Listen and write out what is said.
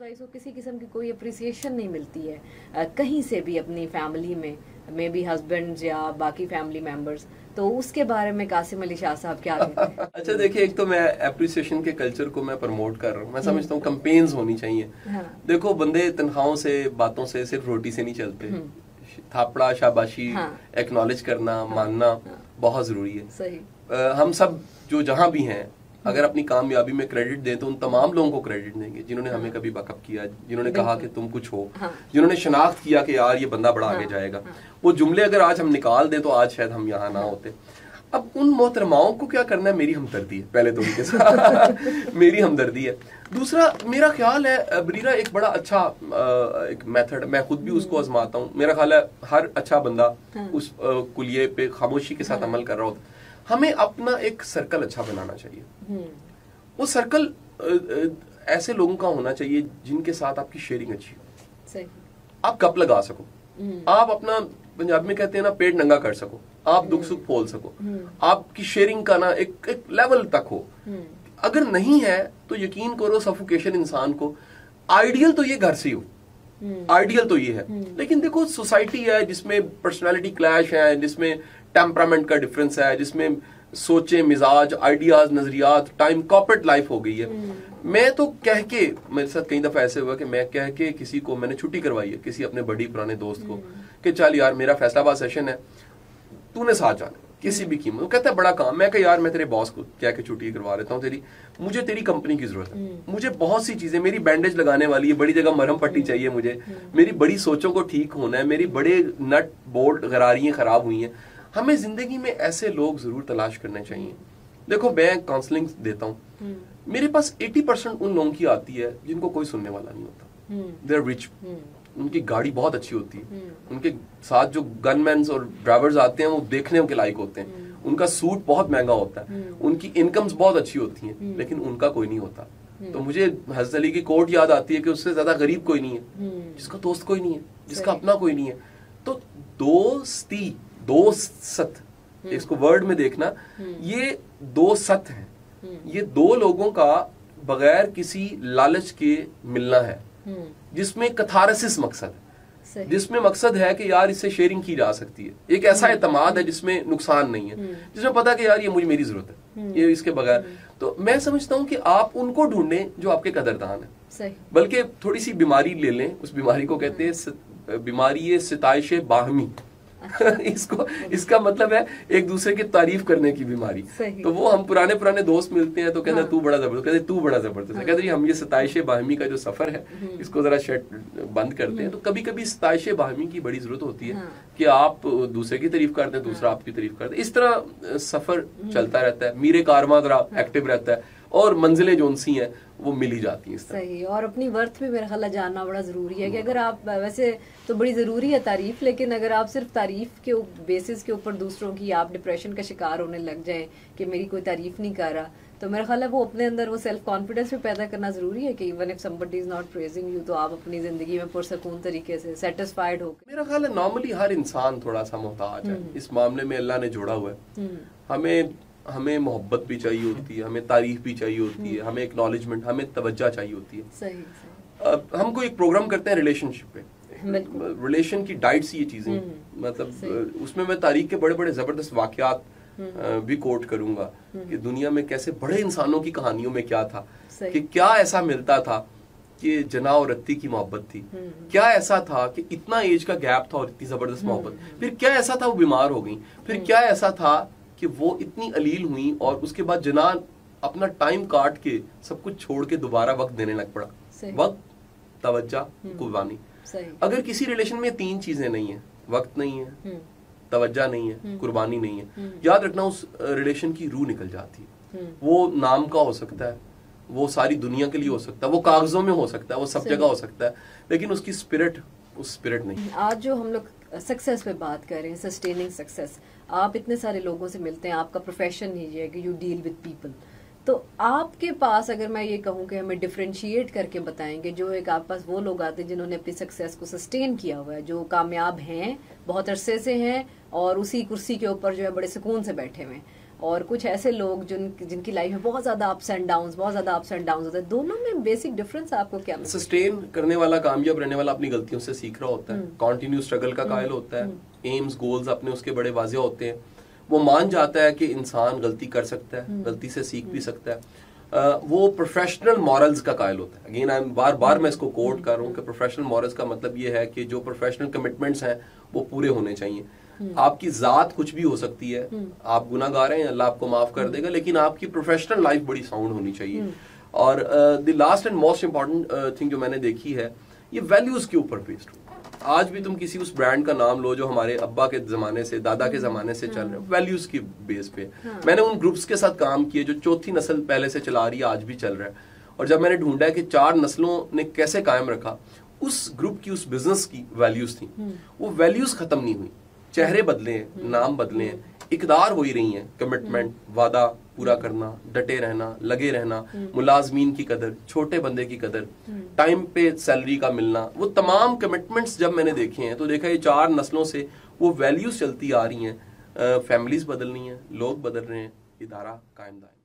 House wife کو کسی قسم کی کوئی اپریسیشن نہیں ملتی ہے۔ کہیں سے بھی اپنی فیملی میں مے بی ہسبینڈ یا باقی فیملی ممبرز تو اس کے بارے میں قاسم علی شاہ صاحب کیا کہتے ہیں؟ اچھا دیکھیں ایک تو میں اپریسیشن کے کلچر کو میں پروموٹ کر رہا ہوں۔ میں سمجھتا ہوں کمپینز ہونی چاہیے۔ ہاں۔ دیکھو بندے تنخواہوں سے باتوں سے صرف روٹی سے نہیں چلتے۔ تھاپڑا شاباشی ہاں۔ ایکنالج کرنا ماننا بہت ضروری ہے۔ ہم سب جو جہاں بھی ہیں اگر اپنی کامیابی میں کریڈٹ دیں تو ان تمام لوگوں کو کریڈٹ دیں گے جنہوں نے ہمیں کبھی بک اپ کیا جنہوں نے کہا کہ تم کچھ ہو ہاں۔ جنہوں نے شناخت کیا کہ یار یہ بندہ بڑا آگے جائے گا۔ وہ جملے اگر آج ہم نکال دیں تو آج شاید ہم یہاں نہ ہوتے۔ اب ان محترماؤں کو کیا کرنا ہے؟ میری ہمدردی ہے پہلے تو ان کے ساتھ۔ میری ہمدردی ہے۔ دوسرا میرا خیال ہے بریرا ایک بڑا اچھا ایک میتھڈ میں خود بھی اس کو آزماتا ہوں۔ میرا خیال ہے ہر اچھا بندہ اس کلیے پہ خاموشی کے ساتھ عمل کر رہا ہوتا ہمیں اپنا ایک سرکل اچھا بنانا چاہیے۔ وہ سرکل ایسے لوگوں کا ہونا چاہیے جن کے ساتھ آپ کی شیئرنگ اچھی ہو۔ آپ کپ لگا سکو۔ آپ اپنا پنجاب میں کہتے ہیں نا پیٹ ننگا کر سکو۔ آپ دکھ سکھ پھول سکو۔ آپ کی شیئرنگ کا نا ایک لیول تک ہو۔ اگر نہیں ہے تو یقین کرو سفوکیشن انسان کو آئیڈیل تو یہ گھر سے ہو۔ آئیڈیل تو یہ ہے۔ لیکن دیکھو سوسائٹی ہے جس میں پرسنالٹی کلیش ہے جس میں ٹیمپرامنٹ کا ڈفرنس ہے جس میں سوچیں مزاج آئیڈیاز نظریات ٹائم کارپوریٹ لائف ہو گئی ہے۔ میں تو کہہ کے میرے ساتھ کئی دفعہ ایسے ہوا کہ میں کہہ کے کسی کو میں نے چھٹی کروائی ہے کسی اپنے بڑی پرانے دوست کو کہ چل یار میرا فیصلہ باد سیشن ہے تو نے ساتھ جانا کسی بھی قیمت۔ وہ کہتا ہے بڑا کام میں کہ یار میں تیرے باس کو کیا کہ چھٹی کروا لیتا ہوں تیری۔ مجھے تیری کمپنی کی ضرورت ہے۔ مجھے بہت سی چیزیں میری بینڈیج لگانے والی ہے بڑی جگہ مرہم پٹی چاہیے مجھے۔ میری بڑی سوچوں کو ٹھیک ہونا ہے۔ میری بڑے نٹ بورڈ غراریاں خراب ہوئی ہیں۔ ہمیں زندگی میں ایسے لوگ ضرور تلاش کرنے چاہیے۔ دیکھو میں کاؤنسلنگ دیتا ہوں۔ میرے پاس ایٹی پرسینٹ ان لوگوں کی آتی ہے جن کو کوئی سننے والا نہیں ہوتا۔ دے آر رچ ان کی گاڑی بہت اچھی ہوتی ہے۔ ان کے ساتھ جو گن مینس اور ڈرائیورز آتے ہیں وہ دیکھنے کے لائق ہوتے ہیں۔ ان کا سوٹ بہت مہنگا ہوتا ہے۔ ان کی انکمز بہت اچھی ہوتی ہیں لیکن ان کا کوئی نہیں ہوتا۔ تو مجھے حضرت علی کی کوٹ یاد آتی ہے کہ اس سے زیادہ غریب کوئی نہیں ہے۔ جس کا دوست کوئی نہیں ہے جس کا اپنا کوئی نہیں ہے۔ تو دوستی دوست اس کو ورڈ میں دیکھنا۔ یہ دو ست ہیں۔ یہ دو لوگوں کا بغیر کسی لالچ کے ملنا ہے۔ جس میں کتھارسس مقصد ہے۔ جس میں مقصد ہے کہ یار اس سے شیئرنگ کی جا سکتی ہے۔ ایک ایسا اعتماد ہے جس میں نقصان نہیں ہے۔ جس میں پتا کہ یار یہ مجھے میری ضرورت ہے۔ یہ اس کے بغیر۔ تو میں سمجھتا ہوں کہ آپ ان کو ڈھونڈیں جو آپ کے قدردان ہیں۔ بلکہ تھوڑی سی بیماری لے لیں۔ اس بیماری کو کہتے ہیں بیماری ستائش باہمی۔ اس کو اس کا مطلب ہے ایک دوسرے کی تعریف کرنے کی بیماری۔ تو وہ ہم پرانے پرانے دوست ملتے ہیں تو کہتے ہیں تو بڑا زبردست کہتے تو بڑا زبردست۔ ہے کہتے ہیں ہم یہ ستائش باہمی کا جو سفر ہے اس کو ذرا شٹ بند کرتے ہیں۔ تو کبھی کبھی ستائش باہمی کی بڑی ضرورت ہوتی ہے کہ آپ دوسرے کی تعریف کرتے ہیں دوسرا آپ کی تعریف کرتے ہیں۔ اس طرح سفر چلتا رہتا ہے۔ میرے کارواں ذرا ایکٹیو رہتا ہے۔ اور منزلیں جو سی ہیں وہ مل ہی جاتی ہیں صحیح اور اپنی ورتھ بھی میرا خیال جاننا بڑا ضروری ہے کہ اگر آپ ویسے تو بڑی ضروری ہے تعریف لیکن اگر آپ صرف تعریف کے بیسس کے اوپر دوسروں کی آپ ڈپریشن کا شکار ہونے لگ جائیں کہ میری کوئی تعریف نہیں کر رہا تو میرا خیال ہے وہ اپنے اندر وہ سیلف کانفیڈینس بھی پیدا کرنا ضروری ہے کہ even if somebody is not praising you تو آپ اپنی زندگی میں پرسکون طریقے سے سیٹسفائیڈ ہو میرا خیال ہے نارملی ہر انسان تھوڑا سا محتاج ہے۔ اس معاملے میں اللہ نے جوڑا ہوا ہے۔ ہمیں ہمیں محبت بھی چاہیے ہوتی ہے ہمیں تعریف بھی چاہیے ہوتی ہے ہمیں اکنالجمنٹ ہمیں توجہ چاہیے ہوتی ہے۔ ہم کو ایک پروگرام کرتے ہیں ریلیشن شپ پہ ریلیشن کی ڈائٹ سی یہ چیزیں مطلب اس میں میں تاریخ کے بڑے بڑے زبردست واقعات بھی کوٹ کروں گا کہ دنیا میں کیسے بڑے انسانوں کی کہانیوں میں کیا تھا کہ کیا ایسا ملتا تھا کہ جنا اور رتی کی محبت تھی۔ کیا ایسا تھا کہ اتنا ایج کا گیپ تھا اور اتنی زبردست محبت۔ پھر کیا ایسا تھا وہ بیمار ہو گئی پھر کیا ایسا تھا کہ وہ اتنی علیل ہوئی اور اس کے بعد جنان اپنا ٹائم کاٹ کے سب کچھ چھوڑ کے دوبارہ وقت دینے لگ پڑا۔ وقت توجہ قربانی۔ اگر کسی ریلیشن میں تین چیزیں نہیں ہیں وقت نہیں ہے توجہ نہیں ہے قربانی نہیں ہے یاد رکھنا اس ریلیشن کی روح نکل جاتی ہے۔ وہ نام کا ہو سکتا ہے وہ ساری دنیا کے لیے ہو سکتا ہے وہ کاغذوں میں ہو سکتا ہے وہ سب جگہ ہو سکتا ہے لیکن اس کی اسپرٹ اس اسپرٹ نہیں۔ آج جو ہم لوگ سکسیس پہ بات کر رہے ہیں سسٹیننگ سکسیس آپ اتنے سارے لوگوں سے ملتے ہیں، آپ کا پروفیشن ہی یہ ہے کہ یو ڈیل وتھ پیپل تو آپ کے پاس اگر میں یہ کہوں کہ ہمیں ڈفرینشیٹ کر کے بتائیں گے جو ایک آپ پاس وہ لوگ آتے ہیں جنہوں نے اپنی سکسیس کو سسٹین کیا ہوا ہے، جو کامیاب ہیں، بہت عرصے سے ہیں اور اسی کرسی کے اوپر جو ہے بڑے سکون سے بیٹھے ہوئے ہیں. اور کچھ ایسے لوگ جن جن کی لائف میں بہت زیادہ اپس اینڈ ڈاؤنس بہت زیادہ اپس اینڈ ڈاؤنس ہوتے ہیں دونوں میں بیسک ڈفرنس آپ کو کیا سسٹین کرنے والا کامیاب رہنے والا اپنی غلطیوں سے سیکھ رہا ہوتا ہے کانٹینیو اسٹرگل کا قائل ہوتا ہے ایمز گولز اپنے اس کے بڑے واضح ہوتے ہیں۔ وہ مان جاتا ہے کہ انسان غلطی کر سکتا ہے غلطی سے سیکھ بھی سکتا ہے۔ وہ پروفیشنل مورلز کا قائل ہوتا ہے۔ اگین بار بار میں اس کو کوٹ کر رہا ہوں کہ پروفیشنل مورلز کا مطلب یہ ہے کہ جو پروفیشنل کمٹمنٹس ہیں وہ پورے ہونے چاہیے۔ آپ کی ذات کچھ بھی ہو سکتی ہے۔ آپ گناہ گار ہیں اللہ آپ کو معاف کر دے گا لیکن آپ کی پروفیشنل لائف بڑی ساؤنڈ ہونی چاہیے۔ اور the last and most important thing جو میں نے دیکھی ہے یہ ویلیوز کے اوپر بیسڈ آج بھی تم کسی اس برانڈ کا نام لو جو ہمارے ابا کے زمانے سے دادا کے زمانے سے چل رہے ویلیوز کی بیس پہ۔ میں نے ان گروپس کے ساتھ کام کیے جو چوتھی نسل پہلے سے چلا رہی ہے آج بھی چل رہا ہے۔ اور جب میں نے ڈھونڈا ہے کہ چار نسلوں نے کیسے قائم رکھا اس گروپ کی اس بزنس کی ویلیوز تھیں۔ وہ ویلیوز ختم نہیں ہوئی چہرے بدلے ہیں نام بدلے ہیں اقدار ہو ہی رہی ہیں۔ کمٹمنٹ وعدہ پورا کرنا، ڈٹے رہنا، لگے رہنا، ملازمین کی قدر، چھوٹے بندے کی قدر ٹائم پہ سیلری کا ملنا، وہ تمام کمٹمنٹس جب میں نے دیکھے ہیں تو دیکھا یہ چار نسلوں سے وہ ویلیوز چلتی آ رہی ہیں۔ فیملیز بدلنی ہیں، لوگ بدل رہے ہیں، ادارہ قائم دائم۔